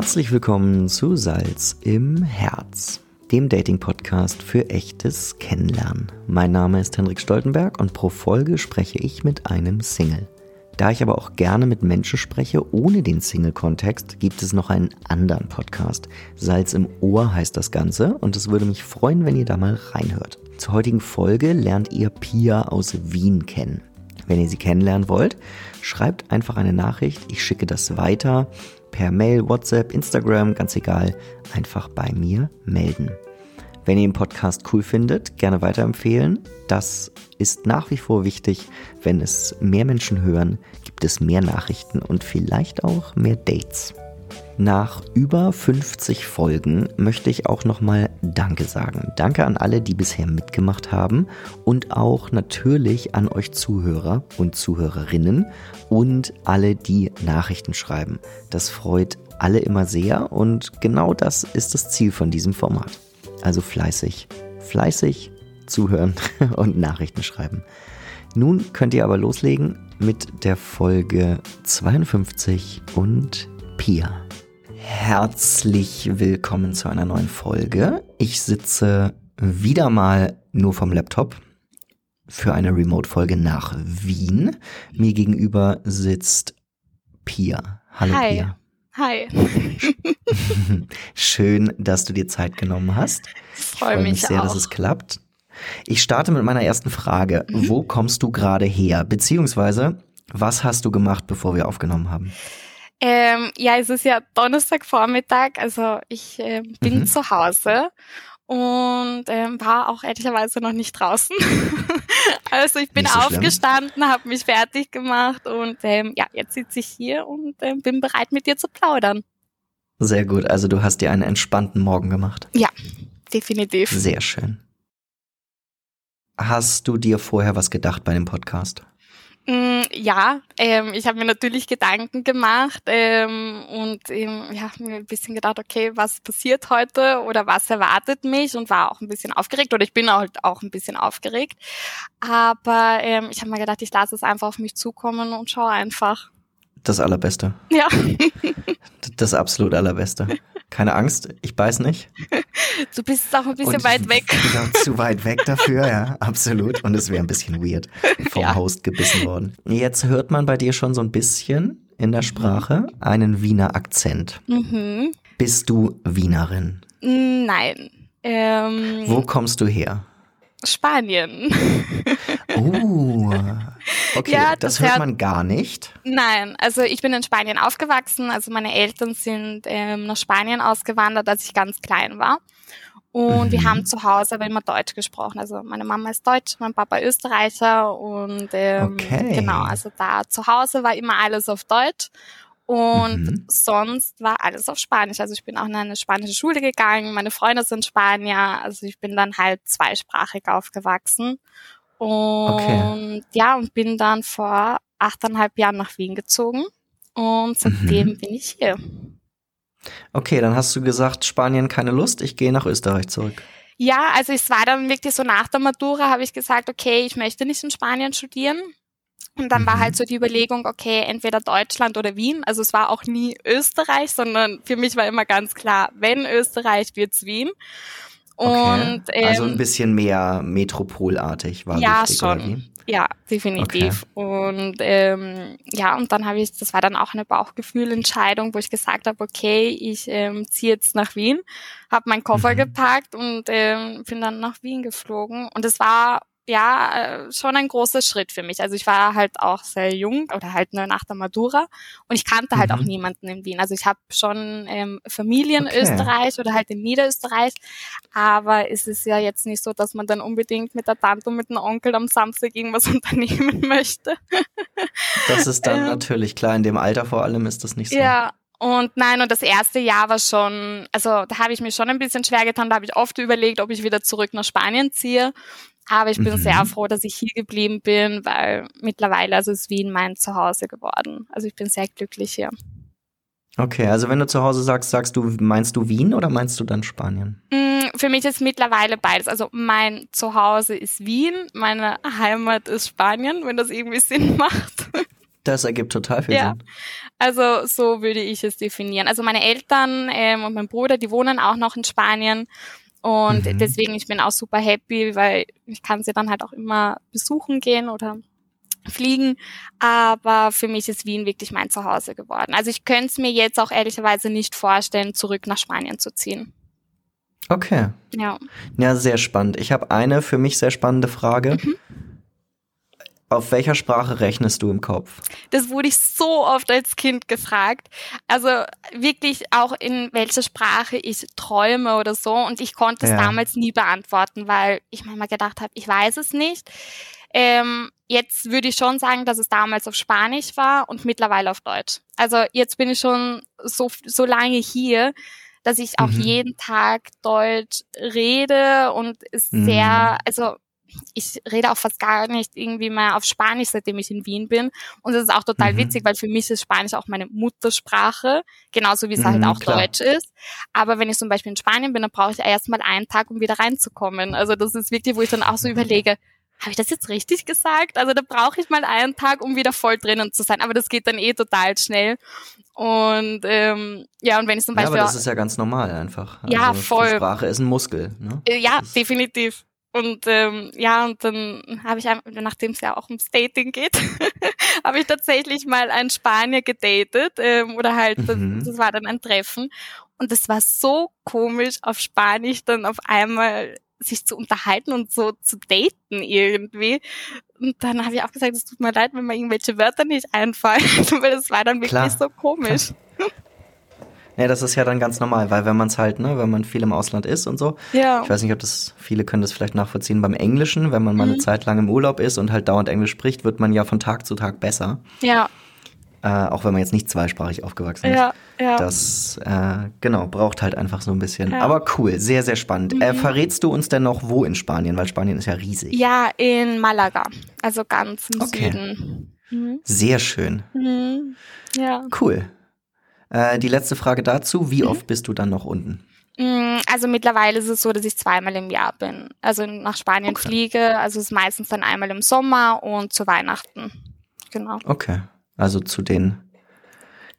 Herzlich willkommen zu Salz im Herz, dem Dating-Podcast für echtes Kennenlernen. Mein Name ist Henrik Stoltenberg und pro Folge spreche ich mit einem Single. Da ich aber auch gerne mit Menschen spreche ohne den Single-Kontext, gibt es noch einen anderen Podcast. Salz im Ohr heißt das Ganze und es würde mich freuen, wenn ihr da mal reinhört. Zur heutigen Folge lernt ihr Pia aus Wien kennen. Wenn ihr sie kennenlernen wollt, schreibt einfach eine Nachricht, ich schicke das weiter per Mail, WhatsApp, Instagram, ganz egal, einfach bei mir melden. Wenn ihr den Podcast cool findet, gerne weiterempfehlen. Das ist nach wie vor wichtig. Wenn es mehr Menschen hören, gibt es mehr Nachrichten und vielleicht auch mehr Dates. Nach über 50 Folgen möchte ich auch nochmal Danke sagen. Danke an alle, die bisher mitgemacht haben und auch natürlich an euch Zuhörer und Zuhörerinnen und alle, die Nachrichten schreiben. Das freut alle immer sehr und genau das ist das Ziel von diesem Format. Also fleißig, fleißig zuhören und Nachrichten schreiben. Nun könnt ihr aber loslegen mit der Folge 52 und Pia. Herzlich willkommen zu einer neuen Folge. Ich sitze wieder mal nur vom Laptop für eine Remote-Folge nach Wien. Mir gegenüber sitzt Pia. Hallo Hi. Pia. Hi. Schön, dass du dir Zeit genommen hast. Ich freue mich sehr, auch. dass es klappt. Ich starte mit meiner ersten Frage. Wo kommst du gerade her? Beziehungsweise, was hast du gemacht, bevor wir aufgenommen haben? Ähm, ja, es ist ja Donnerstagvormittag, also ich ähm, bin Mhm. zu Hause und ähm, war auch ehrlicherweise noch nicht draußen. also ich bin so aufgestanden, habe mich fertig gemacht und ähm, ja, jetzt sitze ich hier und ähm, bin bereit mit dir zu plaudern. Sehr gut. Also du hast dir einen entspannten Morgen gemacht. Definitiv. Sehr schön. Hast du dir vorher was gedacht bei dem Podcast? Mm, Ja, ähm, ich habe mir natürlich Gedanken gemacht ähm, und ähm, ja, mir ein bisschen gedacht, okay, was passiert heute oder was erwartet mich und war auch ein bisschen aufgeregt oder ich bin halt auch ein bisschen aufgeregt. Aber ähm, ich habe mir gedacht, ich lasse es einfach auf mich zukommen und schaue einfach. Das Allerbeste. Ja, Das absolut Allerbeste. Keine Angst, ich beiß nicht. Du bist auch ein bisschen Und weit weg. Auch zu weit weg dafür, ja, absolut. Und es wäre ein bisschen weird vom Ja. Host gebissen worden. Jetzt hört man bei dir schon so ein bisschen in der Sprache einen Wiener Akzent. Mhm. Bist du Wienerin? Nein. Ähm, Wo kommst du her? Spanien. Oh, okay, Ja, das, das hört hört- man gar nicht. Nein, also ich bin in Spanien aufgewachsen. Also meine Eltern sind ähm, nach Spanien ausgewandert, als ich ganz klein war. Und wir Mhm. haben zu Hause aber immer Deutsch gesprochen. Also meine Mama ist Deutsch, mein Papa Österreicher und ähm, Okay. genau, also da zu Hause war immer alles auf Deutsch und Mhm. sonst war alles auf Spanisch. Also ich bin auch in eine spanische Schule gegangen, meine Freunde sind Spanier, also ich bin dann halt zweisprachig aufgewachsen. Und ja, und bin dann vor achteinhalb Jahren nach Wien gezogen und seitdem Mhm. bin ich hier. Okay, dann hast du gesagt, Spanien keine Lust, ich gehe nach Österreich zurück. Ja, also es war dann wirklich so nach der Matura habe ich gesagt, okay, ich möchte nicht in Spanien studieren. Und dann war Mhm. halt so die Überlegung, okay, entweder Deutschland oder Wien. Also es war auch nie Österreich, sondern für mich war immer ganz klar, wenn Österreich, wird's Wien. Okay. Und ähm, also ein bisschen mehr metropolartig war ja, wichtig, schon. oder wie? Ja, definitiv. Und ähm, ja, und dann habe ich, das war dann auch eine Bauchgefühlentscheidung, wo ich gesagt habe, okay, ich ähm, ziehe jetzt nach Wien, habe meinen Koffer Mhm. gepackt und ähm, bin dann nach Wien geflogen. Und es war ja äh, schon ein großer Schritt für mich. Also ich war halt auch sehr jung oder halt nur nach der Matura und ich kannte halt Mhm. auch niemanden in Wien. Also ich habe schon ähm, Familie in Okay. Österreich oder halt in Niederösterreich, aber es ist ja jetzt nicht so, dass man dann unbedingt mit der Tante und mit dem Onkel am Samstag irgendwas unternehmen möchte. Das ist dann Ähm, natürlich klar, in dem Alter vor allem ist das nicht so. Ja, und nein, und das erste Jahr war schon, also da habe ich mir schon ein bisschen schwer getan, da habe ich oft überlegt, ob ich wieder zurück nach Spanien ziehe. Aber ich bin Mhm. sehr froh, dass ich hier geblieben bin, weil mittlerweile also ist Wien mein Zuhause geworden. Also ich bin sehr glücklich hier. Okay, also wenn du zu Hause sagst, sagst du, meinst du Wien oder meinst du dann Spanien? Mm, Für mich ist mittlerweile beides. Also mein Zuhause ist Wien, meine Heimat ist Spanien, wenn das irgendwie Sinn macht. Das ergibt total viel Ja. Sinn. Also so würde ich es definieren. Also meine Eltern ähm, und mein Bruder, die wohnen auch noch in Spanien. Und Mhm. deswegen, ich bin auch super happy, weil ich kann sie dann halt auch immer besuchen gehen oder fliegen. Aber für mich ist Wien wirklich mein Zuhause geworden. Also ich könnte es mir jetzt auch ehrlicherweise nicht vorstellen, zurück nach Spanien zu ziehen. Okay. Ja. Ja, sehr spannend. Ich habe eine für mich sehr spannende Frage. Mhm. Auf welcher Sprache rechnest du im Kopf? Das wurde ich so oft als Kind gefragt. Also wirklich auch in welcher Sprache ich träume oder so. Und ich konnte es Ja. damals nie beantworten, weil ich manchmal gedacht habe, ich weiß es nicht. Ähm, jetzt würde ich schon sagen, dass es damals auf Spanisch war und mittlerweile auf Deutsch. Also jetzt bin ich schon so, so lange hier, dass ich auch Mhm. jeden Tag Deutsch rede und es Mhm. sehr, also ich rede auch fast gar nicht irgendwie mehr auf Spanisch, seitdem ich in Wien bin. Und das ist auch total Mhm. witzig, weil für mich ist Spanisch auch meine Muttersprache, genauso wie es Mhm, halt auch klar. Deutsch ist. Aber wenn ich zum Beispiel in Spanien bin, dann brauche ich erstmal einen Tag, um wieder reinzukommen. Also das ist wirklich, wo ich dann auch so überlege, habe ich das jetzt richtig gesagt? Also da brauche ich mal einen Tag, um wieder voll drinnen zu sein. Aber das geht dann eh total schnell. Und ähm, ja, und wenn ich zum Ja, Beispiel aber das ist ja ganz normal einfach. Ja, also, voll. Sprache ist ein Muskel. Ne? Äh, Ja, definitiv. Und ähm, ja, und dann habe ich, nachdem es ja auch ums Dating geht, habe ich tatsächlich mal einen Spanier gedatet ähm, oder halt, das, Mhm. das war dann ein Treffen. Und es war so komisch, auf Spanisch dann auf einmal sich zu unterhalten und so zu daten irgendwie. Und dann habe ich auch gesagt, es tut mir leid, wenn mir irgendwelche Wörter nicht einfallen, weil das war dann wirklich Klar. so komisch. Ja, das ist ja dann ganz normal, weil wenn man es halt, ne, wenn man viel im Ausland ist und so, Ja. ich weiß nicht, ob das, viele können das vielleicht nachvollziehen beim Englischen, wenn man mal eine Mhm. Zeit lang im Urlaub ist und halt dauernd Englisch spricht, wird man ja von Tag zu Tag besser. Ja, Äh, auch wenn man jetzt nicht zweisprachig aufgewachsen ist. ja, ja. Das, äh, genau, braucht halt einfach so ein bisschen. Ja. Aber cool, sehr, sehr spannend. Äh, Mhm. verrätst du uns denn noch, wo in Spanien? Weil Spanien ist ja riesig. Ja, in Malaga, also ganz im Okay. Süden. Mhm. Sehr schön. Mhm. Ja. Cool. Äh, die letzte Frage dazu. Wie Mhm. oft bist du dann noch unten? Mm, Also mittlerweile ist es so, dass ich zweimal im Jahr bin. Also nach Spanien Okay. fliege. Also es ist meistens dann einmal im Sommer und zu Weihnachten. Genau. Okay. Also zu den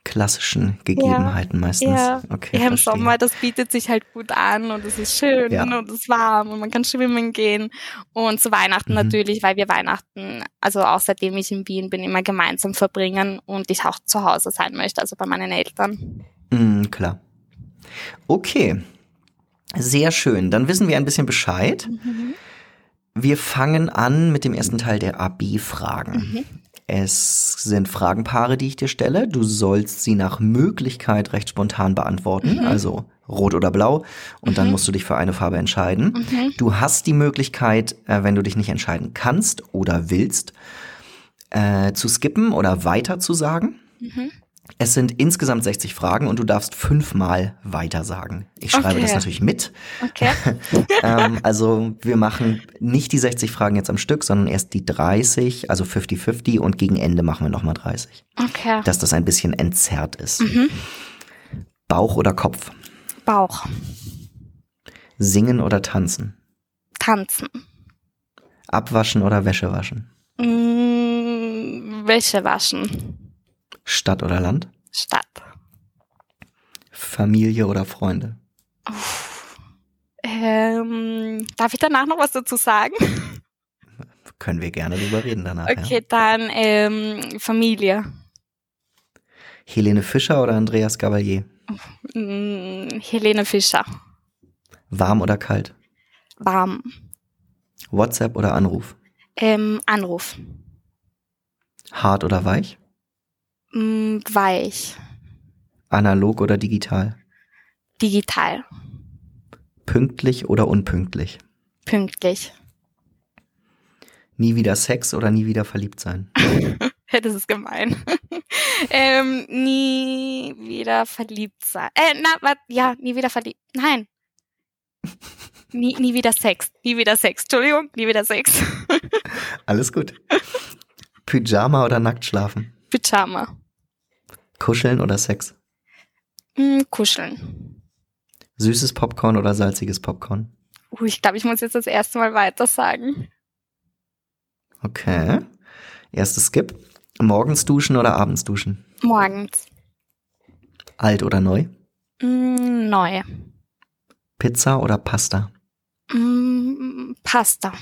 klassischen Gegebenheiten meistens. Ja. Okay, ja, im verstehe. Sommer, das bietet sich halt gut an und es ist schön Ja. und es ist warm und man kann schwimmen gehen. Und zu Weihnachten Mhm. natürlich, weil wir Weihnachten, also auch seitdem ich in Wien bin, immer gemeinsam verbringen und ich auch zu Hause sein möchte, also bei meinen Eltern. Mm, klar. Okay. Sehr schön. Dann wissen wir ein bisschen Bescheid. Mhm. Wir fangen an mit dem ersten Teil der AB-Fragen. Es sind Fragenpaare, die ich dir stelle. Du sollst sie nach Möglichkeit recht spontan beantworten, Mhm. also rot oder blau. Und dann Mhm. musst du dich für eine Farbe entscheiden. Mhm. Du hast die Möglichkeit, äh, wenn du dich nicht entscheiden kannst oder willst, äh, zu skippen oder weiter zu sagen. Mhm. Es sind insgesamt 60 Fragen und du darfst fünfmal weiter sagen. Ich schreibe Okay. das natürlich mit. Okay. ähm, also wir machen nicht die 60 Fragen jetzt am Stück, sondern erst die 30, also 50-50 und gegen Ende machen wir nochmal 30. Okay. Dass das ein bisschen entzerrt ist. Mhm. Bauch oder Kopf? Bauch. Singen oder tanzen? Tanzen. Abwaschen oder Wäsche waschen? Mm, Wäsche waschen. Stadt oder Land? Stadt. Familie oder Freunde? Ähm, darf ich danach noch was dazu sagen? Können wir gerne drüber reden danach. Okay, Ja. dann ähm, Familie. Helene Fischer oder Andreas Gabalier? Mm, Helene Fischer. Warm oder kalt? Warm. WhatsApp oder Anruf? Ähm, Anruf. Hart oder weich? Mm, weich. Analog oder digital? Digital. Pünktlich oder unpünktlich? Pünktlich. Nie wieder Sex oder nie wieder verliebt sein? Das ist gemein. ähm, nie wieder verliebt sein. Äh, na, wat, ja, nie wieder verliebt. Nein. Nie, nie wieder Sex. Nie wieder Sex. Entschuldigung, nie wieder Sex. Alles gut. Pyjama oder nackt schlafen? Pyjama. Kuscheln oder Sex? Mm, kuscheln. Süßes Popcorn oder salziges Popcorn? Uh, ich glaube, ich muss jetzt das erste Mal weiter sagen. Okay. Erstes Skip. Morgens duschen oder abends duschen? Morgens. Alt oder neu? Mm, neu. Pizza oder Pasta? Mm, Pasta.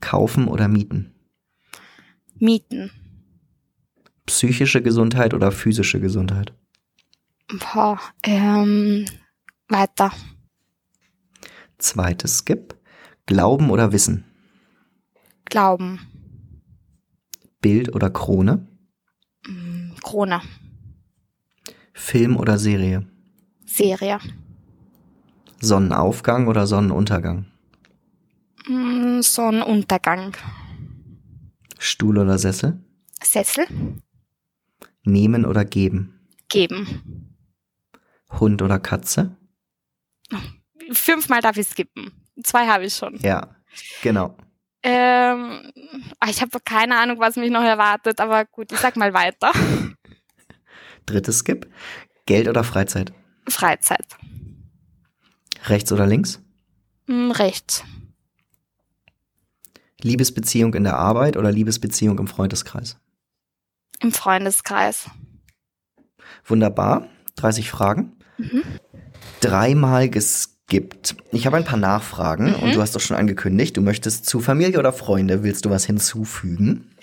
Kaufen oder mieten? Mieten. Psychische Gesundheit oder physische Gesundheit? Boah, ähm, weiter. Zweites Skip. Glauben oder Wissen? Glauben. Bild oder Krone? Mm, Krone. Film oder Serie? Serie. Sonnenaufgang oder Sonnenuntergang? Mm, Sonnenuntergang. Stuhl oder Sessel? Sessel. Nehmen oder geben? Geben. Hund oder Katze? Fünfmal darf ich skippen. Zwei habe ich schon. Ja, genau. Ähm, ah, ich habe keine Ahnung, was mich noch erwartet, aber gut, ich sag mal weiter. Drittes Skip. Geld oder Freizeit? Freizeit. Rechts oder links? Hm, rechts. Liebesbeziehung in der Arbeit oder Liebesbeziehung im Freundeskreis? Im Freundeskreis. Wunderbar. 30 Fragen. Mhm. Dreimal geskippt. Ich habe ein paar Nachfragen Mhm. und du hast doch schon angekündigt, du möchtest zu Familie oder Freunde, willst du was hinzufügen?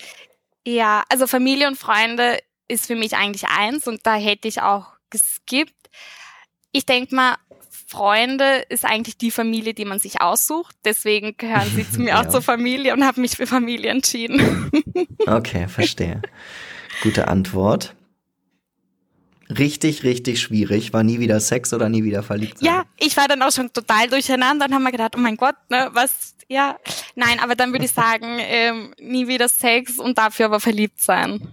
Ja, also Familie und Freunde ist für mich eigentlich eins und da hätte ich auch geskippt. Ich denke mal, Freunde ist eigentlich die Familie, die man sich aussucht. Deswegen gehören sie zu mir Ja. auch zur Familie und habe mich für Familie entschieden. Okay, verstehe. Gute Antwort. Richtig, richtig schwierig. War nie wieder Sex oder nie wieder verliebt sein? Ja, ich war dann auch schon total durcheinander und haben mir gedacht, oh mein Gott, ne, was, ja. Nein, aber dann würde ich sagen, ähm, nie wieder Sex und dafür aber verliebt sein.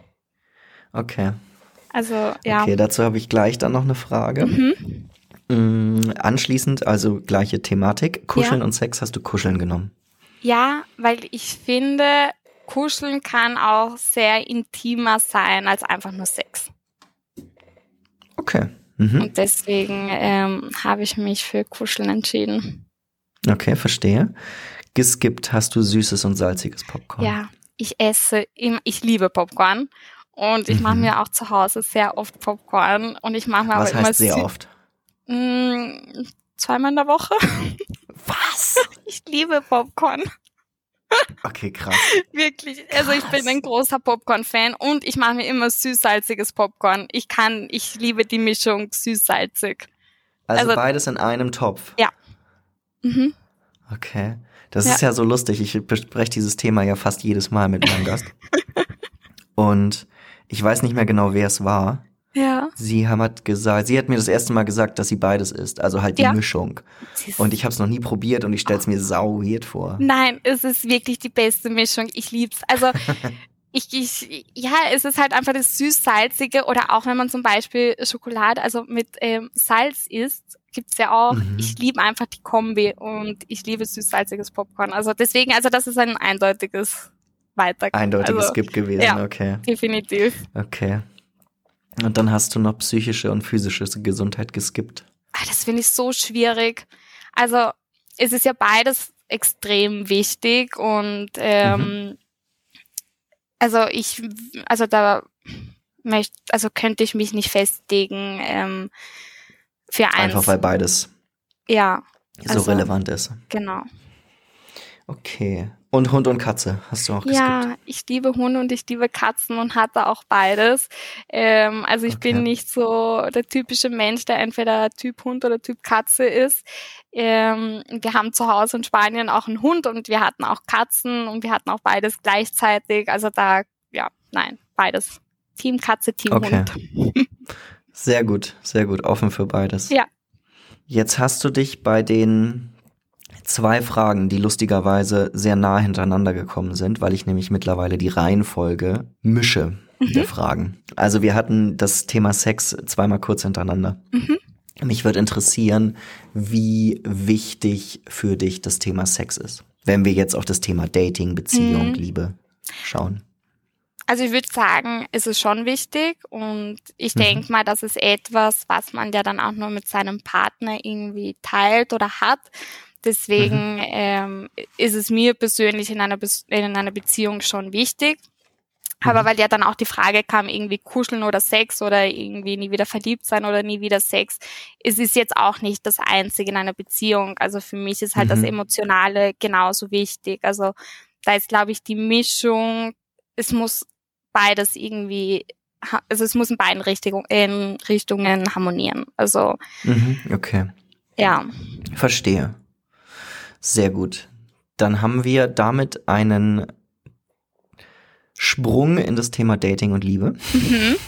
Okay. Also, ja. Okay, dazu habe ich gleich dann noch eine Frage. Mhm. Mm, anschließend, also gleiche Thematik. Kuscheln Ja. und Sex hast du Kuscheln genommen. Ja, weil ich finde, Kuscheln kann auch sehr intimer sein als einfach nur Sex. Okay. Mhm. Und deswegen ähm, habe ich mich für Kuscheln entschieden. Okay, verstehe. Geskippt hast du süßes und salziges Popcorn. Ja, ich esse, im, ich liebe Popcorn. Und ich mache Mhm. mir auch zu Hause sehr oft Popcorn. Und ich mache mir Was aber immer heißt sehr sü- oft? Mm, zweimal in der Woche. Was? Ich liebe Popcorn. Okay, krass. Wirklich. Also ich bin ein großer Popcorn-Fan und ich mache mir immer süß-salziges Popcorn. Ich kann, ich liebe die Mischung süß-salzig. Also, Also- beides in einem Topf. Mhm. Okay. Das Ja. ist ja so lustig. Ich bespreche dieses Thema ja fast jedes Mal mit meinem Gast. Und ich weiß nicht mehr genau, wer es war. Ja. Sie hat gesagt, sie hat mir das erste Mal gesagt, dass sie beides isst, also halt die Ja. Mischung. Und ich habe es noch nie probiert und ich stelle es mir sau weird vor. Nein, es ist wirklich die beste Mischung. Ich lieb's. Also ich, ich, ja, es ist halt einfach das süß-salzige oder auch wenn man zum Beispiel Schokolade, also mit ähm, Salz isst, gibt's ja auch. Mhm. Ich liebe einfach die Kombi und ich liebe süß-salziges Popcorn. Also deswegen, also das ist ein eindeutiges Weiter. Eindeutiges also, Skip gewesen, ja. okay. Definitiv. Okay. Und dann hast du noch psychische und physische Gesundheit geskippt. Ah, Das finde ich so schwierig. Also es ist ja beides extrem wichtig und ähm, also ich, also da möchte, also könnte ich mich nicht festlegen ähm, für eins. Einfach weil beides ja, so Also- relevant ist. genau. Okay. Und Hund und Katze hast du auch geskippt. Ja, ich liebe Hunde und ich liebe Katzen und hatte auch beides. Ähm, also ich Okay. bin nicht so der typische Mensch, der entweder Typ Hund oder Typ Katze ist. Ähm, wir haben zu Hause in Spanien auch einen Hund und wir hatten auch Katzen und wir hatten auch beides gleichzeitig. Also da, ja, nein, beides. Team Katze, Team Okay. Hund. Sehr gut, sehr gut. Offen für beides. Ja. Jetzt hast du dich bei den zwei Fragen, die lustigerweise sehr nah hintereinander gekommen sind, weil ich nämlich mittlerweile die Reihenfolge mische der Fragen. Also wir hatten das Thema Sex zweimal kurz hintereinander. Mhm. Mich würde interessieren, wie wichtig für dich das Thema Sex ist. Wenn wir jetzt auf das Thema Dating, Beziehung, Mhm. Liebe schauen. Also ich würde sagen, es ist schon wichtig und ich Mhm. denke mal, das ist etwas, was man ja dann auch nur mit seinem Partner irgendwie teilt oder hat. Deswegen Mhm. ähm, ist es mir persönlich in einer, Bes- in einer Beziehung schon wichtig. Aber mhm. weil ja dann auch die Frage kam, irgendwie kuscheln oder Sex oder irgendwie nie wieder verliebt sein oder nie wieder Sex. Es ist jetzt auch nicht das Einzige in einer Beziehung. Also für mich ist halt mhm. das Emotionale genauso wichtig. Also da ist, glaube ich, die Mischung, es muss beides irgendwie, also es muss in beiden Richtung, in Richtungen harmonieren. Also. Mhm, okay. Ja. Verstehe. Sehr gut. Dann haben wir damit einen Sprung in das Thema Dating und Liebe. Mhm.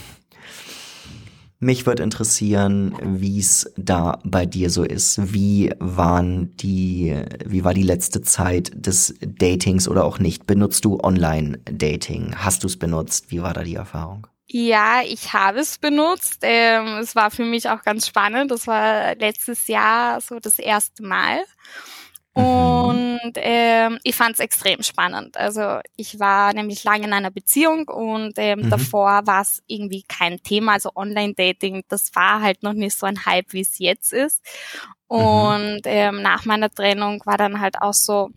Mich würde interessieren, wie es da bei dir so ist. Wie waren die, wie war die letzte Zeit des Datings oder auch nicht? Benutzt du Online-Dating? Hast du es benutzt? Wie war da die Erfahrung? Ja, ich habe es benutzt. Ähm, es war für mich auch ganz spannend. Das war letztes Jahr so das erste Mal. Mhm. Und ähm, ich fand es extrem spannend. Also ich war nämlich lange in einer Beziehung und ähm, mhm. davor war es irgendwie kein Thema. Also Online-Dating, das war halt noch nicht so ein Hype, wie es jetzt ist. Mhm. Und mhm. ähm, nach meiner Trennung war dann halt auch so,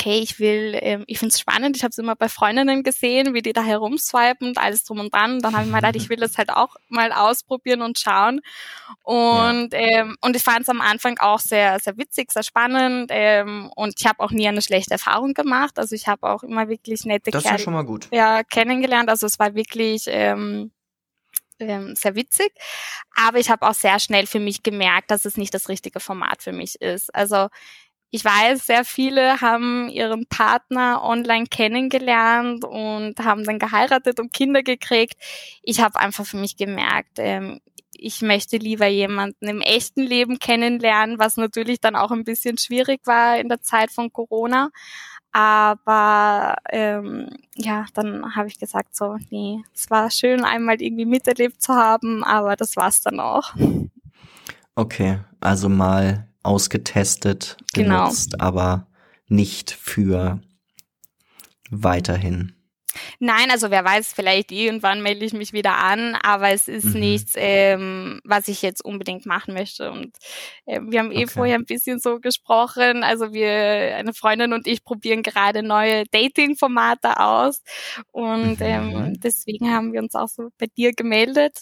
okay, ich will, ähm, ich finde es spannend, ich habe es immer bei Freundinnen gesehen, wie die da herumswipen und alles drum und dran. Dann habe ich mir gedacht, ich will das halt auch mal ausprobieren und schauen. Und, ja. ähm, und ich fand es am Anfang auch sehr, sehr witzig, sehr spannend. Ähm, und ich habe auch nie eine schlechte Erfahrung gemacht. Also ich habe auch immer wirklich nette Das ja schon mal gut. Ja, kennengelernt. Also es war wirklich ähm, ähm, sehr witzig. Aber ich habe auch sehr schnell für mich gemerkt, dass es nicht das richtige Format für mich ist. Also ich weiß, sehr viele haben ihren Partner online kennengelernt und haben dann geheiratet und Kinder gekriegt. Ich habe einfach für mich gemerkt, ähm, ich möchte lieber jemanden im echten Leben kennenlernen, was natürlich dann auch ein bisschen schwierig war in der Zeit von Corona. Aber ähm, ja, dann habe ich gesagt, so, nee, es war schön, einmal irgendwie miterlebt zu haben, aber das war's dann auch. Okay, also mal ausgetestet, genau. genutzt, aber nicht für weiterhin. Nein, also wer weiß, vielleicht irgendwann melde ich mich wieder an, aber es ist mhm. nichts, ähm, was ich jetzt unbedingt machen möchte. Und äh, wir haben eh okay. vorher ein bisschen so gesprochen. Also wir, eine Freundin und ich probieren gerade neue Dating-Formate aus. Und mhm. ähm, deswegen haben wir uns auch so bei dir gemeldet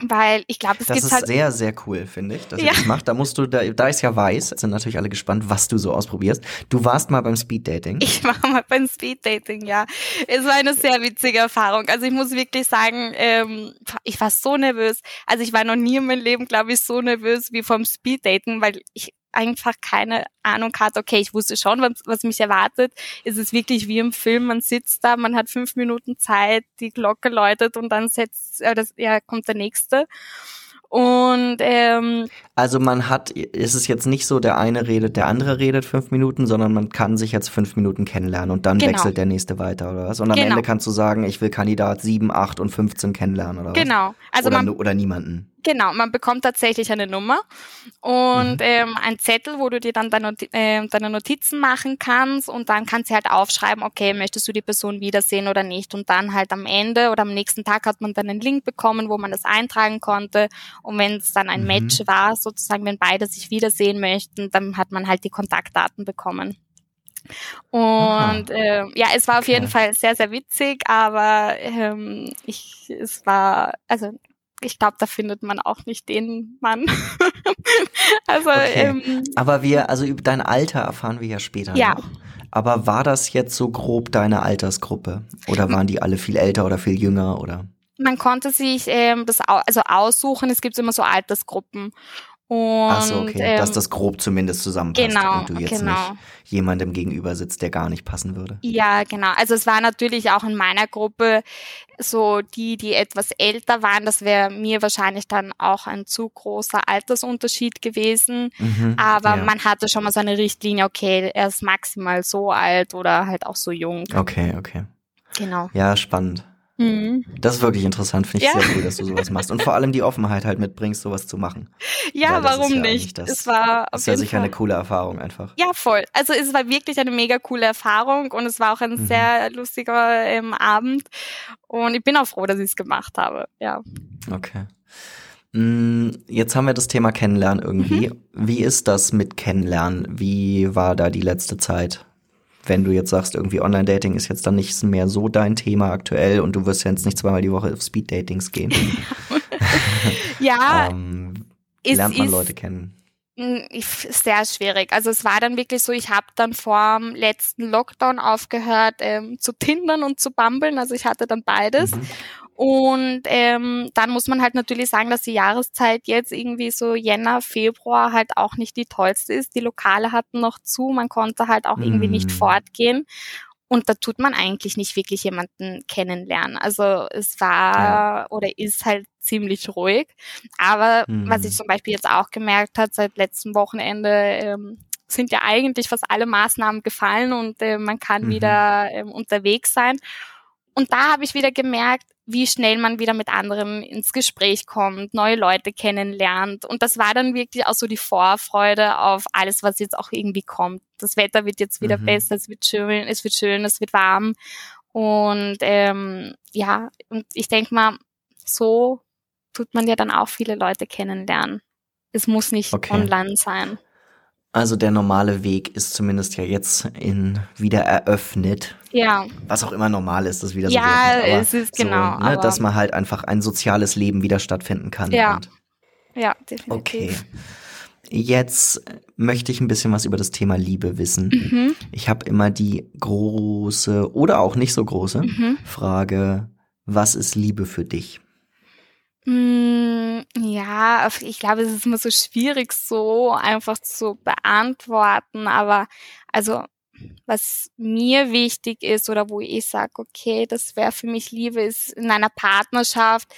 weil ich glaube, es das gibt halt. Das ist sehr, sehr cool, finde ich, dass ja. ihr das macht. Da musst du, da, da ist ja weiß, sind natürlich alle gespannt, was du so ausprobierst. Du warst mal beim Speeddating. Ich war mal beim Speeddating, ja. Es war eine sehr witzige Erfahrung. Also ich muss wirklich sagen, ähm, ich war so nervös. Also ich war noch nie in meinem Leben, glaube ich, so nervös wie vom Speeddating, weil ich einfach keine Ahnung hat, okay, ich wusste schon, was, was mich erwartet. Es ist wirklich wie im Film, man sitzt da, man hat fünf Minuten Zeit, die Glocke läutet und dann setzt, äh, das, ja, kommt der nächste. Und ähm, also man hat, ist es jetzt nicht so, der eine redet, der andere redet fünf Minuten, sondern man kann sich jetzt fünf Minuten kennenlernen und dann genau. wechselt der nächste weiter oder was? Und am genau. Ende kannst du sagen, ich will Kandidat sieben, acht und 15 kennenlernen oder was? Genau. Also oder, man, oder niemanden. Genau, man bekommt tatsächlich eine Nummer und mhm. ähm, ein Zettel, wo du dir dann deine, äh, deine Notizen machen kannst und dann kannst du halt aufschreiben, okay, möchtest du die Person wiedersehen oder nicht und dann halt am Ende oder am nächsten Tag hat man dann einen Link bekommen, wo man das eintragen konnte und wenn es dann ein mhm. Match war, sozusagen, wenn beide sich wiedersehen möchten, dann hat man halt die Kontaktdaten bekommen. Und äh, ja, es war auf okay. jeden Fall sehr, sehr witzig, aber ähm, ich, es war, also ich glaube, da findet man auch nicht den Mann. also, okay. ähm, aber wir, also über dein Alter erfahren wir ja später ja. noch. Aber war das jetzt so grob deine Altersgruppe? Oder waren die alle viel älter oder viel jünger oder? Man konnte sich ähm, das also aussuchen. Es gibt immer so Altersgruppen. Und, Ach so, okay, ähm, dass das grob zumindest zusammenpasst genau, und du jetzt genau. nicht jemandem gegenüber sitzt, der gar nicht passen würde. Ja, genau. Also es war natürlich auch in meiner Gruppe so die, die etwas älter waren. Das wäre mir wahrscheinlich dann auch ein zu großer Altersunterschied gewesen. Mhm, Aber ja. man hatte schon mal so eine Richtlinie, okay, er ist maximal so alt oder halt auch so jung. Okay, okay. Genau. Ja, spannend. Mhm. Das ist wirklich interessant, finde ich ja. sehr cool, dass du sowas machst. Und vor allem die Offenheit halt mitbringst, sowas zu machen. Ja, warum ja nicht? Das, es war auf ist ja sicher Fall. eine coole Erfahrung einfach. Ja, voll. Also es war wirklich eine mega coole Erfahrung und es war auch ein mhm. sehr lustiger ähm, Abend. Und ich bin auch froh, dass ich es gemacht habe. Ja. Okay. Mm, jetzt haben wir das Thema Kennenlernen irgendwie. Mhm. Wie ist das mit Kennenlernen? Wie war da die letzte Zeit? Wenn du jetzt sagst, irgendwie Online-Dating ist jetzt dann nicht mehr so dein Thema aktuell und du wirst jetzt nicht zweimal die Woche auf Speed-Datings gehen. ja. ähm, lernt man Leute kennen? Hm, sehr schwierig. Also es war dann wirklich so, ich habe dann vor dem letzten Lockdown aufgehört ähm, zu tindern und zu bumbeln. Also ich hatte dann beides. Mhm. Und ähm, dann muss man halt natürlich sagen, dass die Jahreszeit jetzt irgendwie so Jänner, Februar halt auch nicht die tollste ist. Die Lokale hatten noch zu, man konnte halt auch irgendwie nicht mhm. fortgehen. Und da tut man eigentlich nicht wirklich jemanden kennenlernen. Also es war ja. oder ist halt ziemlich ruhig. Aber mhm. was ich zum Beispiel jetzt auch gemerkt hat seit letztem Wochenende, ähm, sind ja eigentlich fast alle Maßnahmen gefallen und äh, man kann mhm. wieder ähm, unterwegs sein. Und da habe ich wieder gemerkt, wie schnell man wieder mit anderen ins Gespräch kommt, neue Leute kennenlernt. Und das war dann wirklich auch so die Vorfreude auf alles, was jetzt auch irgendwie kommt. Das Wetter wird jetzt wieder mhm. besser, es wird schön, es wird schön, es wird warm. Und ähm, ja, und ich denke mal, so tut man ja dann auch viele Leute kennenlernen. Es muss nicht okay. online sein. Also der normale Weg ist zumindest ja jetzt in wieder eröffnet. Ja. Was auch immer normal ist, das wieder so. Ja, wird, es ist so, genau. Ne, dass man halt einfach ein soziales Leben wieder stattfinden kann. Ja. ja, definitiv. Okay. Jetzt möchte ich ein bisschen was über das Thema Liebe wissen. Mhm. Ich habe immer die große oder auch nicht so große mhm. Frage, was ist Liebe für dich? Mm, ja, ich glaube, es ist immer so schwierig, so einfach zu beantworten. Aber also, was mir wichtig ist oder wo ich sage, okay, das wäre für mich Liebe, ist in einer Partnerschaft,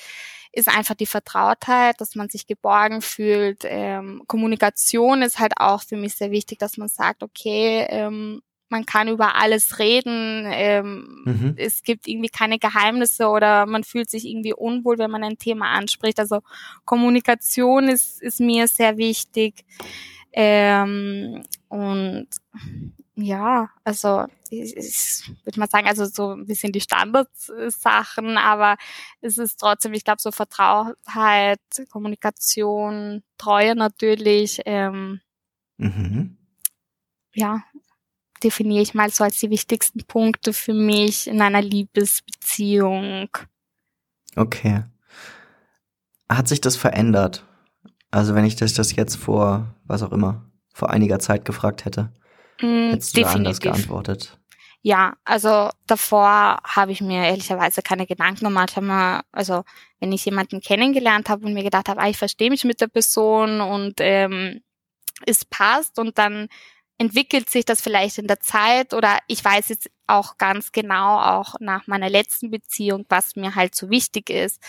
ist einfach die Vertrautheit, dass man sich geborgen fühlt. Ähm, Kommunikation ist halt auch für mich sehr wichtig, dass man sagt, okay, ähm, man kann über alles reden, ähm, mhm. es gibt irgendwie keine Geheimnisse oder man fühlt sich irgendwie unwohl, wenn man ein Thema anspricht. Also Kommunikation ist, ist mir sehr wichtig. Ähm, und ja, also ich, ich würde mal sagen, also so ein bisschen die Standardsachen, aber es ist trotzdem, ich glaube, so Vertrautheit, Kommunikation, Treue natürlich. Ähm, mhm. Ja, definiere ich mal so als die wichtigsten Punkte für mich in einer Liebesbeziehung. Okay. Hat sich das verändert? Also wenn ich das, das jetzt vor, was auch immer, vor einiger Zeit gefragt hätte, mm, hättest du definitiv. anders geantwortet? Ja, also davor habe ich mir ehrlicherweise keine Gedanken gemacht. Also wenn ich jemanden kennengelernt habe und mir gedacht habe, ah, ich verstehe mich mit der Person und ähm, es passt und dann entwickelt sich das vielleicht in der Zeit oder ich weiß jetzt auch ganz genau, auch nach meiner letzten Beziehung, was mir halt so wichtig ist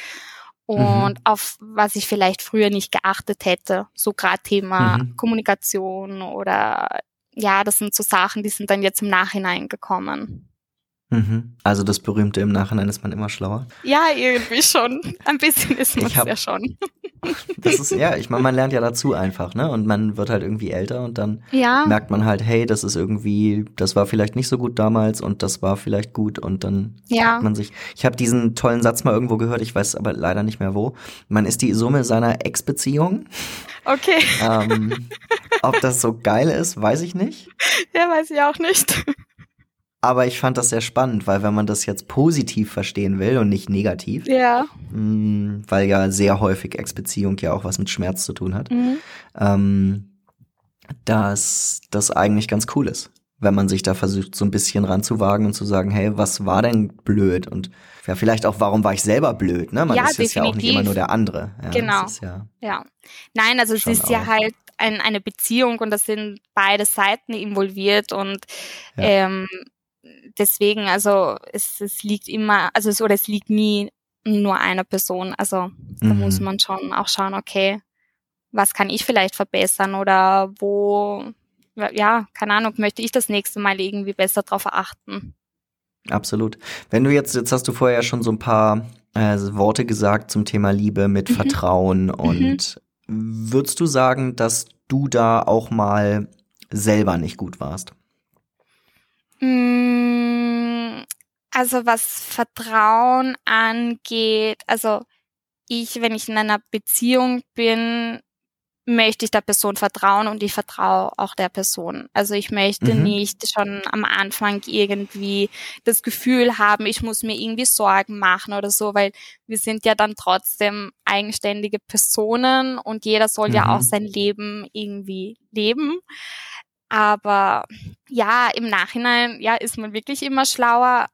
und mhm. auf was ich vielleicht früher nicht geachtet hätte. So gerade Thema mhm. Kommunikation oder ja, das sind so Sachen, die sind dann jetzt im Nachhinein gekommen. Mhm. Also das berühmte im Nachhinein ist man immer schlauer. Ja, irgendwie schon. Ein bisschen ist man ja schon. Das ist, ja, ich meine, man lernt ja dazu einfach, ne? Und man wird halt irgendwie älter und dann ja. merkt man halt, hey, das ist irgendwie, das war vielleicht nicht so gut damals und das war vielleicht gut und dann ja. man sich. Ich habe diesen tollen Satz mal irgendwo gehört, ich weiß aber leider nicht mehr wo. Man ist die Summe seiner Ex-Beziehung. Okay. Ähm, ob das so geil ist, weiß ich nicht. Ja, weiß ich auch nicht. Aber ich fand das sehr spannend, weil wenn man das jetzt positiv verstehen will und nicht negativ, ja. mh, mm, weil ja sehr häufig Ex-Beziehung ja auch was mit Schmerz zu tun hat, mhm. ähm, dass das eigentlich ganz cool ist, wenn man sich da versucht, so ein bisschen ranzuwagen und zu sagen, hey, was war denn blöd? Und ja, vielleicht auch, warum war ich selber blöd? Ne? Man ja, ist jetzt ja auch nicht immer nur der andere. Ja, genau. Ja, ja, Nein, also es ist auch. ja halt ein, eine Beziehung und da sind beide Seiten involviert und ähm, deswegen, also es, es liegt immer, also es, oder es liegt nie nur einer Person. Also da mhm. muss man schon auch schauen, okay, was kann ich vielleicht verbessern oder wo, ja, keine Ahnung, möchte ich das nächste Mal irgendwie besser drauf achten. Absolut. Wenn du jetzt, jetzt hast du vorher schon so ein paar äh, Worte gesagt zum Thema Liebe mit mhm. Vertrauen und mhm. würdest du sagen, dass du da auch mal selber nicht gut warst? Mm, also was Vertrauen angeht, also ich, wenn ich in einer Beziehung bin, möchte ich der Person vertrauen und ich vertraue auch der Person. Also ich möchte mhm. nicht schon am Anfang irgendwie das Gefühl haben, ich muss mir irgendwie Sorgen machen oder so, weil wir sind ja dann trotzdem eigenständige Personen und jeder soll mhm. ja auch mhm. sein Leben irgendwie leben. Aber ja, im Nachhinein, ja, ist man wirklich immer schlauer.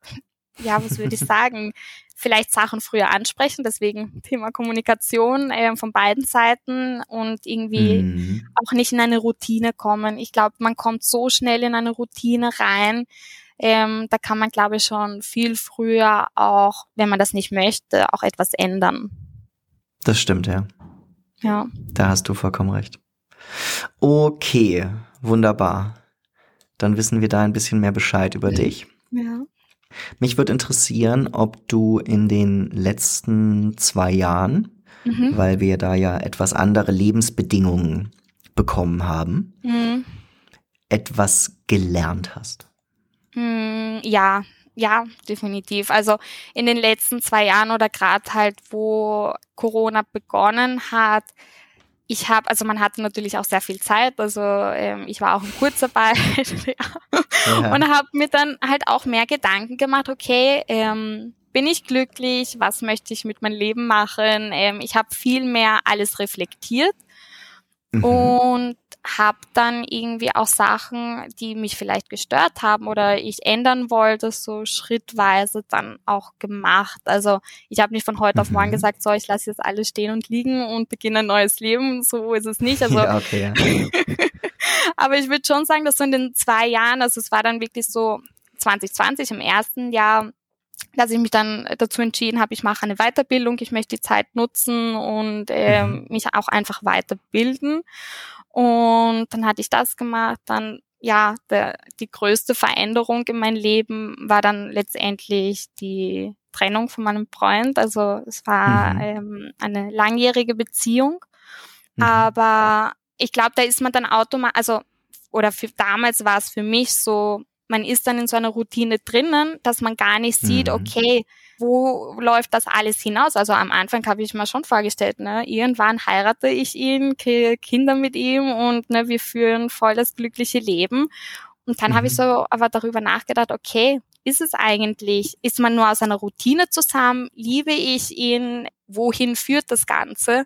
Ja, was würde ich sagen? vielleicht Sachen früher ansprechen, deswegen Thema Kommunikation äh, von beiden Seiten und irgendwie mhm. auch nicht in eine Routine kommen. Ich glaube, man kommt so schnell in eine Routine rein. Ähm, da kann man, glaube ich, schon viel früher auch, wenn man das nicht möchte, auch etwas ändern. Das stimmt, ja. Ja. Da hast du vollkommen recht. Okay, wunderbar. Dann wissen wir da ein bisschen mehr Bescheid über dich. Ja. Mich würde interessieren, ob du in den letzten zwei Jahren, mhm. weil wir da ja etwas andere Lebensbedingungen bekommen haben, mhm. etwas gelernt hast. Mm, ja, ja, definitiv. Also in den letzten zwei Jahren oder gerade halt, wo Corona begonnen hat, ich habe, also man hatte natürlich auch sehr viel Zeit, also ähm, ich war auch in Kurzarbeit ja. und habe mir dann halt auch mehr Gedanken gemacht, okay, ähm, bin ich glücklich, was möchte ich mit meinem Leben machen? Ähm, ich habe viel mehr alles reflektiert mhm. und habe dann irgendwie auch Sachen, die mich vielleicht gestört haben oder ich ändern wollte, so schrittweise dann auch gemacht. Also ich habe nicht von heute mhm. auf morgen mhm. gesagt, so ich lasse jetzt alles stehen und liegen und beginne ein neues Leben. So ist es nicht. Also, ja, okay, ja. aber ich würde schon sagen, dass so in den zwei Jahren, also es war dann wirklich so 2020 im ersten Jahr, dass ich mich dann dazu entschieden habe, ich mache eine Weiterbildung, ich möchte die Zeit nutzen und äh, mich auch einfach weiterbilden. Und dann hatte ich das gemacht. Dann, ja, der, die größte Veränderung in meinem Leben war dann letztendlich die Trennung von meinem Freund. Also es war mhm. ähm, eine langjährige Beziehung. Mhm. Aber ich glaube, da ist man dann automatisch, also, oder für, damals war es für mich so, man ist dann in so einer Routine drinnen, dass man gar nicht sieht, mhm. okay, wo läuft das alles hinaus? Also am Anfang habe ich mir schon vorgestellt, ne, irgendwann heirate ich ihn, kriege Kinder mit ihm und ne, wir führen voll das glückliche Leben. Und dann mhm. habe ich mhm. so aber darüber nachgedacht, okay, ist es eigentlich, ist man nur aus einer Routine zusammen, liebe ich ihn, wohin führt das Ganze?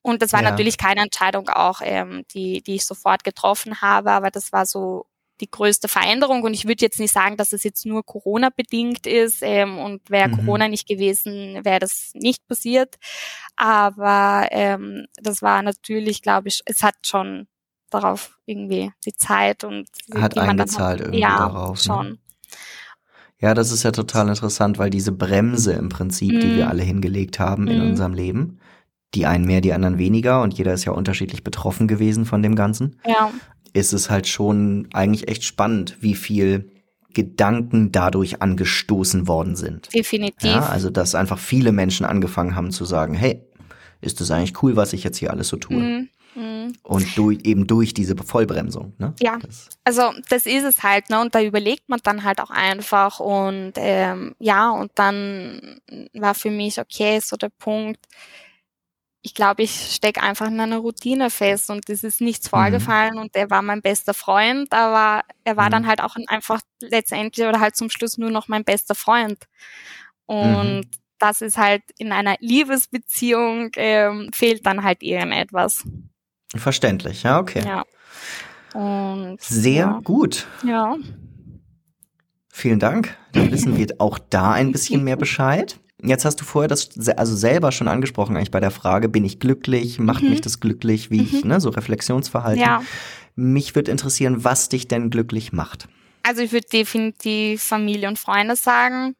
Und das war ja. natürlich keine Entscheidung auch, ähm, die, die ich sofort getroffen habe, aber das war so die größte Veränderung. Und ich würde jetzt nicht sagen, dass es jetzt nur Corona bedingt ist. Ähm, und wäre mhm. Corona nicht gewesen, wäre das nicht passiert. Aber ähm, das war natürlich, glaube ich, es hat schon darauf irgendwie die Zeit und hat eingezahlt hat, irgendwie ja, darauf. Ne? Schon. Ja, das ist ja total interessant, weil diese Bremse im Prinzip, mm. die wir mhm. alle hingelegt haben mm. in mhm. unserem Leben, die einen mehr, die anderen weniger und jeder ist ja unterschiedlich betroffen gewesen von dem Ganzen. Ja ist es halt schon eigentlich echt spannend, wie viel Gedanken dadurch angestoßen worden sind. Definitiv. Ja, also dass einfach viele Menschen angefangen haben zu sagen, hey, ist das eigentlich cool, was ich jetzt hier alles so tue? Mhm. Mhm. Und durch, eben durch diese Vollbremsung. Ne? Ja, das. also das ist es halt, ne? Und da überlegt man dann halt auch einfach und ähm, ja, und dann war für mich okay, so der Punkt, ich glaube, ich stecke einfach in einer Routine fest und es ist nichts mhm. vorgefallen und er war mein bester Freund, aber er war mhm. dann halt auch einfach letztendlich oder halt zum Schluss nur noch mein bester Freund. Und mhm. das ist halt in einer Liebesbeziehung ähm, fehlt dann halt irgendetwas. Verständlich, ja, okay. Ja. Und, Sehr ja. gut. Ja. Vielen Dank. Dann wissen wir auch da ein bisschen mehr Bescheid. Jetzt hast du vorher das also selber schon angesprochen, eigentlich bei der Frage, bin ich glücklich, macht mhm. mich das glücklich, wie mhm. ich, ne, so Reflexionsverhalten. Ja. Mich würde interessieren, was dich denn glücklich macht. Also ich würde definitiv Familie und Freunde sagen.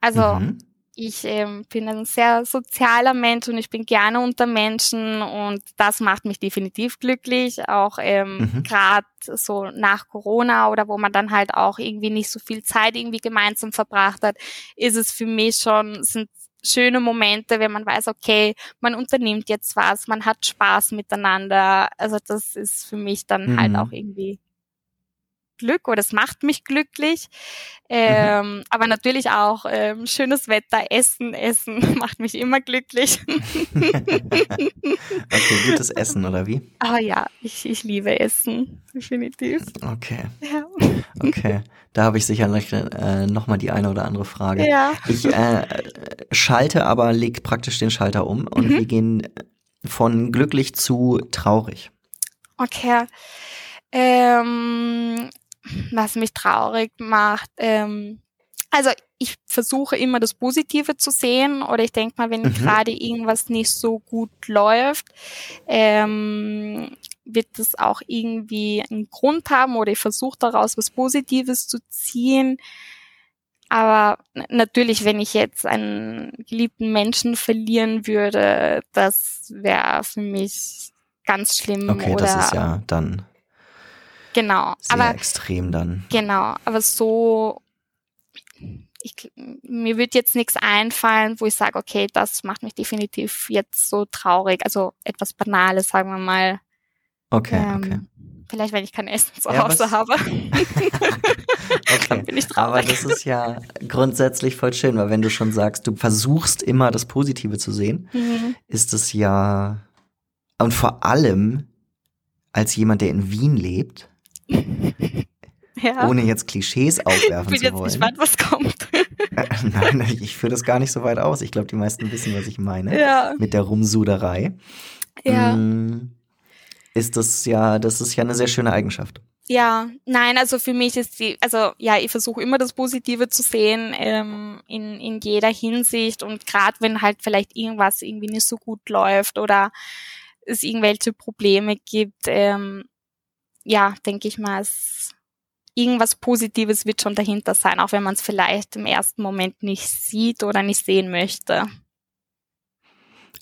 Also mhm ich ähm, bin ein sehr sozialer Mensch und ich bin gerne unter Menschen und das macht mich definitiv glücklich. Auch ähm, mhm. gerade so nach Corona oder wo man dann halt auch irgendwie nicht so viel Zeit irgendwie gemeinsam verbracht hat, ist es für mich schon, sind schöne Momente, wenn man weiß, okay, man unternimmt jetzt was, man hat Spaß miteinander. Also das ist für mich dann halt mhm. halt auch irgendwie Glück oder es macht mich glücklich. Ähm, mhm. Aber natürlich auch ähm, schönes Wetter, Essen, Essen macht mich immer glücklich. okay, gutes Essen oder wie? Ah ja, ich, ich liebe Essen, definitiv. Okay. Ja. Okay, da habe ich sicherlich äh, nochmal die eine oder andere Frage. Ja. Ich äh, schalte aber, leg praktisch den Schalter um und mhm. wir gehen von glücklich zu traurig. Okay. Ähm, was mich traurig macht. Ähm, also ich versuche immer das Positive zu sehen oder ich denke mal, wenn mhm. gerade irgendwas nicht so gut läuft, ähm, wird das auch irgendwie einen Grund haben oder ich versuche daraus was Positives zu ziehen. Aber natürlich, wenn ich jetzt einen geliebten Menschen verlieren würde, das wäre für mich ganz schlimm. Okay, das ist ja dann Genau. Sehr aber, extrem dann. Genau, aber so, ich, mir wird jetzt nichts einfallen, wo ich sage, okay, das macht mich definitiv jetzt so traurig. Also etwas Banales, sagen wir mal. Okay, ähm, okay. Vielleicht, wenn ich kein Essen zu ja, Hause habe. okay. bin ich traurig. Aber das ist ja grundsätzlich voll schön, weil wenn du schon sagst, du versuchst immer das Positive zu sehen, mhm. ist es ja, und vor allem als jemand, der in Wien lebt, ja. Ohne jetzt Klischees aufwerfen zu wollen. Ich bin jetzt gespannt, was kommt. Nein, ich führe das gar nicht so weit aus. Ich glaube, die meisten wissen, was ich meine. Ja. Mit der Rumsuderei. Ja. Mm, ist das ja, das ist ja eine sehr schöne Eigenschaft. Ja, nein, also für mich ist die, also ja, ich versuche immer das Positive zu sehen ähm, in, in jeder Hinsicht und gerade wenn halt vielleicht irgendwas irgendwie nicht so gut läuft oder es irgendwelche Probleme gibt, ähm, ja, denke ich mal, es, irgendwas Positives wird schon dahinter sein, auch wenn man es vielleicht im ersten Moment nicht sieht oder nicht sehen möchte.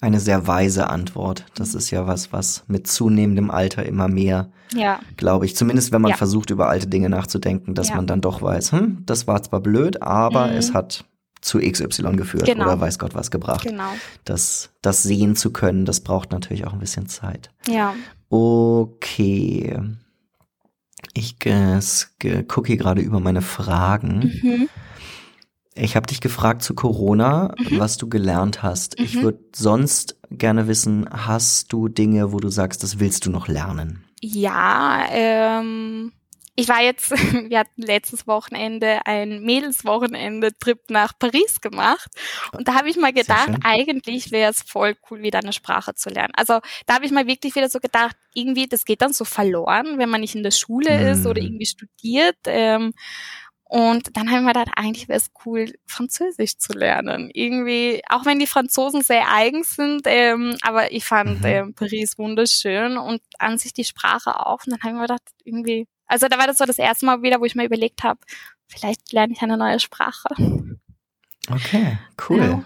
Eine sehr weise Antwort. Das ist ja was, was mit zunehmendem Alter immer mehr, ja. glaube ich, zumindest wenn man ja. versucht, über alte Dinge nachzudenken, dass ja. man dann doch weiß, hm, das war zwar blöd, aber mhm. es hat zu XY geführt genau. oder weiß Gott was gebracht. Genau. Das, das sehen zu können, das braucht natürlich auch ein bisschen Zeit. Ja. Okay. Ich gucke hier gerade über meine Fragen. Mhm. Ich habe dich gefragt zu Corona, mhm. was du gelernt hast. Mhm. Ich würde sonst gerne wissen, hast du Dinge, wo du sagst, das willst du noch lernen? Ja, ähm, ich war jetzt, wir hatten letztes Wochenende ein Mädelswochenende-Trip nach Paris gemacht und da habe ich mal gedacht, eigentlich wäre es voll cool, wieder eine Sprache zu lernen. Also da habe ich mal wirklich wieder so gedacht, irgendwie, das geht dann so verloren, wenn man nicht in der Schule mm. ist oder irgendwie studiert. Ähm, und dann haben wir gedacht, eigentlich wäre es cool, Französisch zu lernen. Irgendwie, auch wenn die Franzosen sehr eigen sind, ähm, aber ich fand mhm. ähm, Paris wunderschön und an sich die Sprache auch. Und dann haben wir gedacht, irgendwie also da war das so das erste Mal wieder, wo ich mir überlegt habe, vielleicht lerne ich eine neue Sprache. Okay, cool. Ja.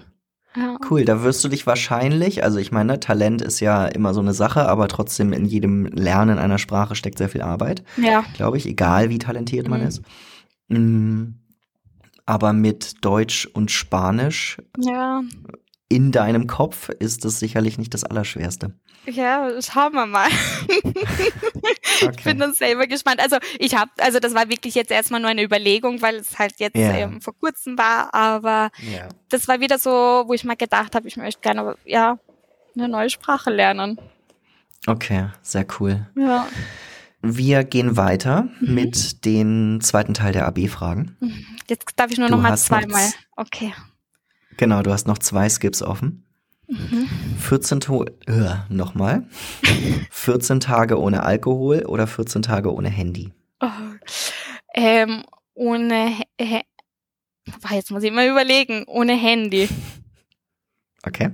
Ja. Cool, da wirst du dich wahrscheinlich, also ich meine, Talent ist ja immer so eine Sache, aber trotzdem in jedem Lernen einer Sprache steckt sehr viel Arbeit. Ja. Glaube ich, egal wie talentiert man mhm. ist. Mhm. Aber mit Deutsch und Spanisch ja in deinem Kopf ist es sicherlich nicht das Allerschwerste. Ja, schauen wir mal. okay. Ich bin dann selber gespannt. Also ich habe, also das war wirklich jetzt erstmal nur eine Überlegung, weil es halt jetzt yeah. ähm, vor kurzem war, aber yeah. das war wieder so, wo ich mal gedacht habe, ich möchte gerne ja eine neue Sprache lernen. Okay, sehr cool. Ja. Wir gehen weiter mhm. mit dem zweiten Teil der AB-Fragen. Mhm. Jetzt darf ich nur du noch mal zweimal. Okay. Genau, du hast noch zwei Skips offen. Mhm. 14 to äh, nochmal. 14 Tage ohne Alkohol oder 14 Tage ohne Handy? Oh. Ähm, ohne He jetzt muss ich mal überlegen. Ohne Handy. Okay.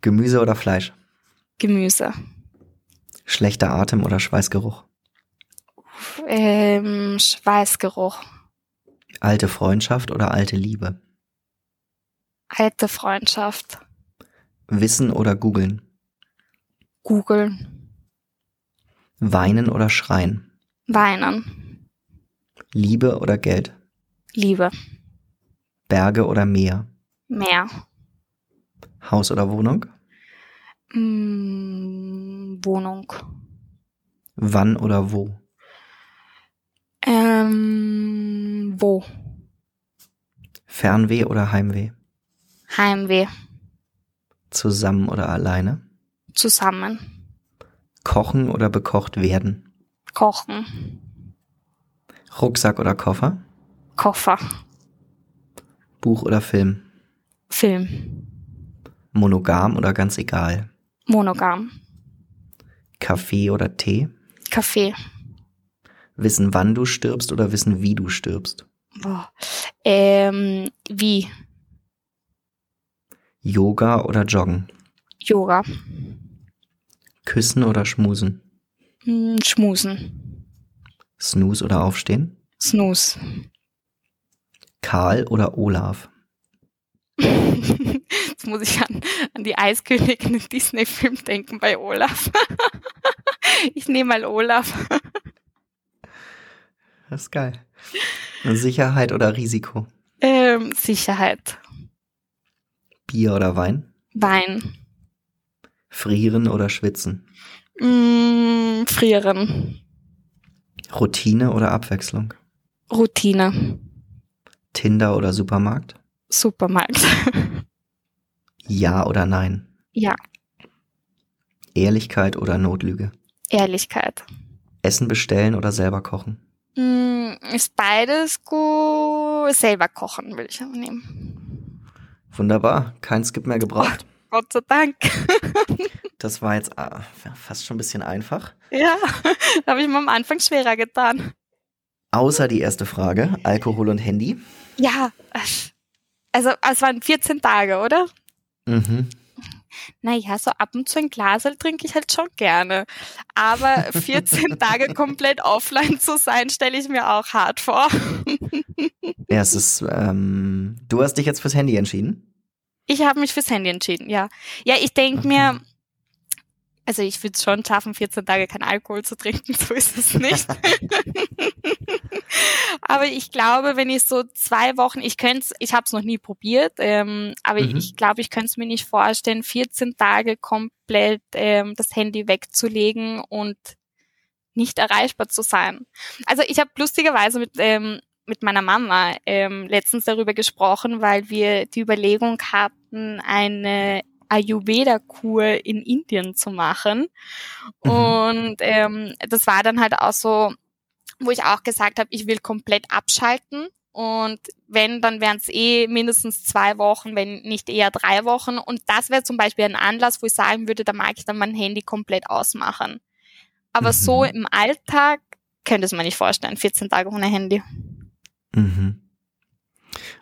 Gemüse oder Fleisch? Gemüse. Schlechter Atem oder Schweißgeruch? Ähm, Schweißgeruch. Alte Freundschaft oder alte Liebe? Alte Freundschaft. Wissen oder googeln? Googeln. Weinen oder schreien? Weinen. Liebe oder Geld? Liebe. Berge oder Meer? Meer. Haus oder Wohnung? Mm, Wohnung. Wann oder wo? Äh, Ähm, wo? Fernweh oder Heimweh? Heimweh. Zusammen oder alleine? Zusammen. Kochen oder bekocht werden? Kochen. Rucksack oder Koffer? Koffer. Buch oder Film? Film. Monogam oder ganz egal? Monogam. Kaffee oder Tee? Kaffee. Wissen, wann du stirbst oder wissen, wie du stirbst? Boah. Ähm, wie? Yoga oder Joggen? Yoga. Küssen oder schmusen? Hm, Schmusen. Snooze oder aufstehen? Snooze. Karl oder Olaf? Jetzt muss ich an, an die Eiskönigin in Disney-Film denken bei Olaf. ich nehme mal Olaf. Das ist geil. Sicherheit oder Risiko? Ähm, Sicherheit. Bier oder Wein? Wein. Frieren oder schwitzen? Mm, frieren. Routine oder Abwechslung? Routine. Tinder oder Supermarkt? Supermarkt. Ja oder nein? ja, Ehrlichkeit oder Notlüge? Ehrlichkeit. Essen bestellen oder selber kochen? Mm, ist beides gut. Selber kochen will ich aber nehmen. Wunderbar, kein Skip mehr gebraucht. Gott sei Dank. Das war jetzt ah, fast schon ein bisschen einfach. ja, habe ich mir am Anfang schwerer getan. Außer die erste Frage, Alkohol und Handy. Ja, also es waren 14 Tage, oder? Mhm. Naja, so ab und zu ein Glas trinke ich halt schon gerne. Aber 14 Tage komplett offline zu sein, stelle ich mir auch hart vor. Ja, es ist, ähm, du hast dich jetzt fürs Handy entschieden? Ich habe mich fürs Handy entschieden, ja. Ja, ich denke Okay. mir, also ich würde es schon schaffen, 14 Tage kein Alkohol zu trinken, so ist es nicht. aber ich glaube, wenn ich so zwei Wochen, ich könnte ich habe es noch nie probiert, ähm, aber Mhm. ich glaube, ich könnte es mir nicht vorstellen, 14 Tage komplett ähm, das Handy wegzulegen und nicht erreichbar zu sein. Also ich habe lustigerweise mit ähm, mit meiner Mama ähm, letztens darüber gesprochen, weil wir die Überlegung hatten, eine Ayurveda-Kur in Indien zu machen. Mhm. Und ähm, das war dann halt auch so, wo ich auch gesagt habe, ich will komplett abschalten. Und wenn, dann wären es eh mindestens zwei Wochen, wenn nicht eher drei Wochen. Und das wäre zum Beispiel ein Anlass, wo ich sagen würde, da mag ich dann mein Handy komplett ausmachen. Aber Mhm. so im Alltag könnte es mir nicht vorstellen, 14 Tage ohne Handy. Mhm.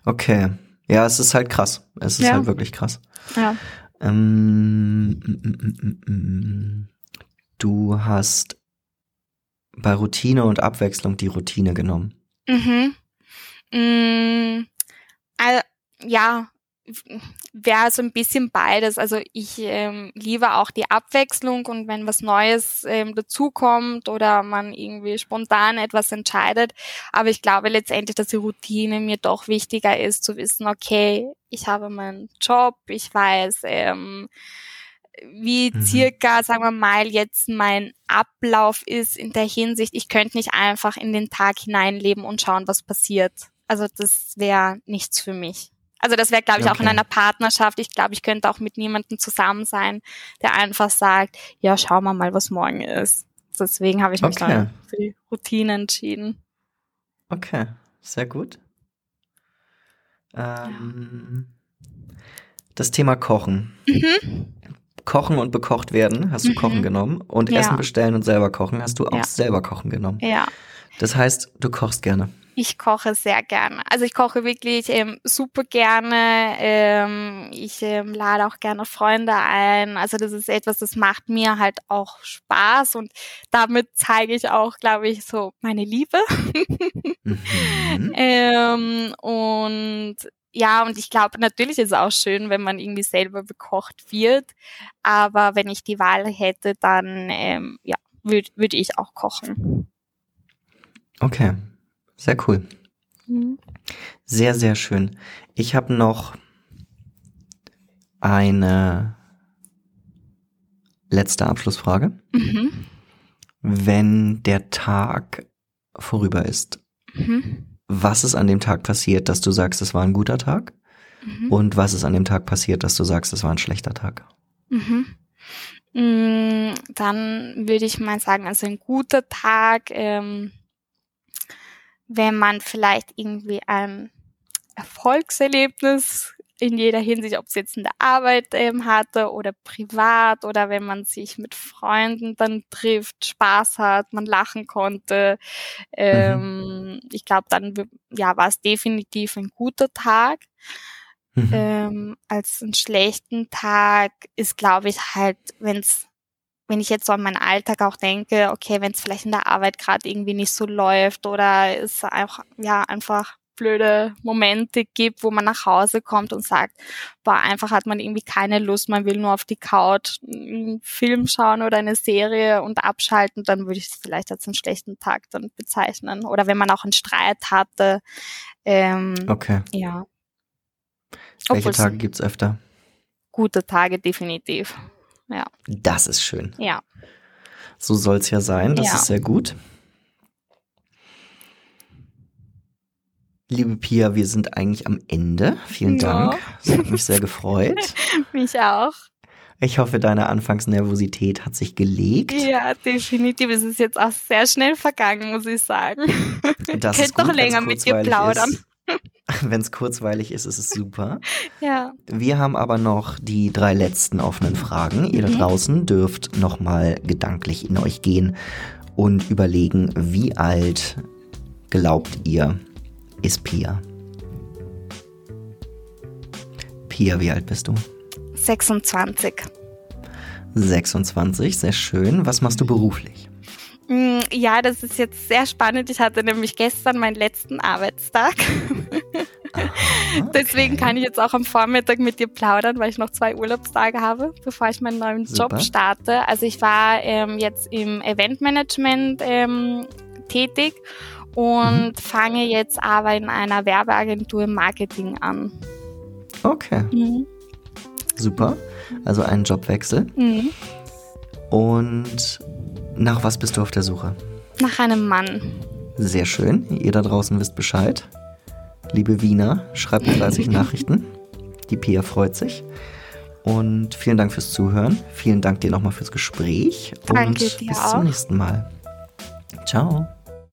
Okay. Ja, es ist halt krass. Es ist Ja. halt wirklich krass. Ja. Ähm, mm, mm, mm. du hast bei Routine und Abwechslung die Routine genommen. Mhm. Mm, also, ja, wäre so ein bisschen beides. Also ich ähm, liebe auch die Abwechslung und wenn was Neues ähm, dazukommt oder man irgendwie spontan etwas entscheidet. Aber ich glaube letztendlich, dass die Routine mir doch wichtiger ist, zu wissen, okay, ich habe meinen Job, ich weiß, ähm, wie Mhm. circa, sagen wir mal, jetzt mein Ablauf ist in der Hinsicht, ich könnte nicht einfach in den Tag hineinleben und schauen, was passiert. Also das wäre nichts für mich. Also das wäre, glaube ich, auch in Okay. einer Partnerschaft. Ich glaube, ich könnte auch mit niemandem zusammen sein, der einfach sagt, ja, schauen wir mal, was morgen ist. Deswegen habe ich mich Okay. dann für die Routine entschieden. Okay, sehr gut. Ähm, Das Thema Kochen. Mhm. Kochen und bekocht werden, hast du Mhm. Kochen genommen. Und Ja. Essen bestellen und selber kochen, hast du auch Ja. selber kochen genommen. Ja. Das heißt, du kochst gerne. Ich koche sehr gerne. Also ich koche wirklich ähm, super gerne. Ähm, ich ähm, lade auch gerne Freunde ein. Also das ist etwas, das macht mir halt auch Spaß und damit zeige ich auch, glaube ich, so meine Liebe. Mhm. ähm, und ja, und ich glaube, natürlich ist es auch schön, wenn man irgendwie selber bekocht wird. Aber wenn ich die Wahl hätte, dann ähm, ja, würde würd ich auch kochen. Okay, sehr cool. Mhm. Sehr, sehr schön. Ich habe noch eine letzte Abschlussfrage. Mhm. Wenn der Tag vorüber ist Mhm. Was ist an dem Tag passiert, dass du sagst, es war ein guter Tag? Mhm. Und was ist an dem Tag passiert, dass du sagst, es war ein schlechter Tag? Mhm. Mm, dann würde ich mal sagen, also ein guter Tag, ähm, wenn man vielleicht irgendwie ein Erfolgserlebnis in jeder Hinsicht, ob es jetzt in der Arbeit ähm, hatte oder privat oder wenn man sich mit Freunden dann trifft, Spaß hat, man lachen konnte. Ähm, mhm. Ich glaube, dann ja, war es definitiv ein guter Tag. Mhm. Ähm, als einen schlechten Tag ist, glaube ich, halt, wenn's wenn ich jetzt so an meinen Alltag auch denke, okay, wenn es vielleicht in der Arbeit gerade irgendwie nicht so läuft oder es einfach, ja, einfach blöde Momente gibt, wo man nach Hause kommt und sagt, boah, einfach hat man irgendwie keine Lust, man will nur auf die Couch einen Film schauen oder eine Serie und abschalten, dann würde ich es vielleicht als einen schlechten Tag dann bezeichnen. Oder wenn man auch einen Streit hatte. Ähm, okay. Ja. Welche Obwohl's Tage gibt's öfter? Gute Tage, definitiv. Ja. Das ist schön. Ja. So soll's ja sein, das ja. ist sehr gut. Liebe Pia, wir sind eigentlich am Ende. Vielen ja. Dank. Es hat mich sehr gefreut. mich auch. Ich hoffe, deine Anfangsnervosität hat sich gelegt. Ja, definitiv. Es ist jetzt auch sehr schnell vergangen, muss ich sagen. Das Könnt noch länger mit dir plaudern. Wenn es kurzweilig ist, ist es super. ja. Wir haben aber noch die drei letzten offenen Fragen. Ihr da mhm. draußen dürft nochmal gedanklich in euch gehen und überlegen, wie alt glaubt ihr, ist Pia. Pia, wie alt bist du? 26. 26, sehr schön. Was machst du beruflich? Mm, ja, das ist jetzt sehr spannend. Ich hatte nämlich gestern meinen letzten Arbeitstag. Aha, okay. Deswegen kann ich jetzt auch am Vormittag mit dir plaudern, weil ich noch zwei Urlaubstage habe, bevor ich meinen neuen Super. Job starte. Also ich war ähm, jetzt im Eventmanagement ähm, tätig und mhm. fange jetzt aber in einer Werbeagentur im Marketing an. Okay. Mhm. Super. Also ein Jobwechsel. Mhm. Und nach was bist du auf der Suche? Nach einem Mann. Sehr schön. Ihr da draußen wisst Bescheid. Liebe Wiener, schreibt mir 30 Nachrichten. Die Pia freut sich. Und vielen Dank fürs Zuhören. Vielen Dank dir nochmal fürs Gespräch. Danke und bis auch. zum nächsten Mal. Ciao.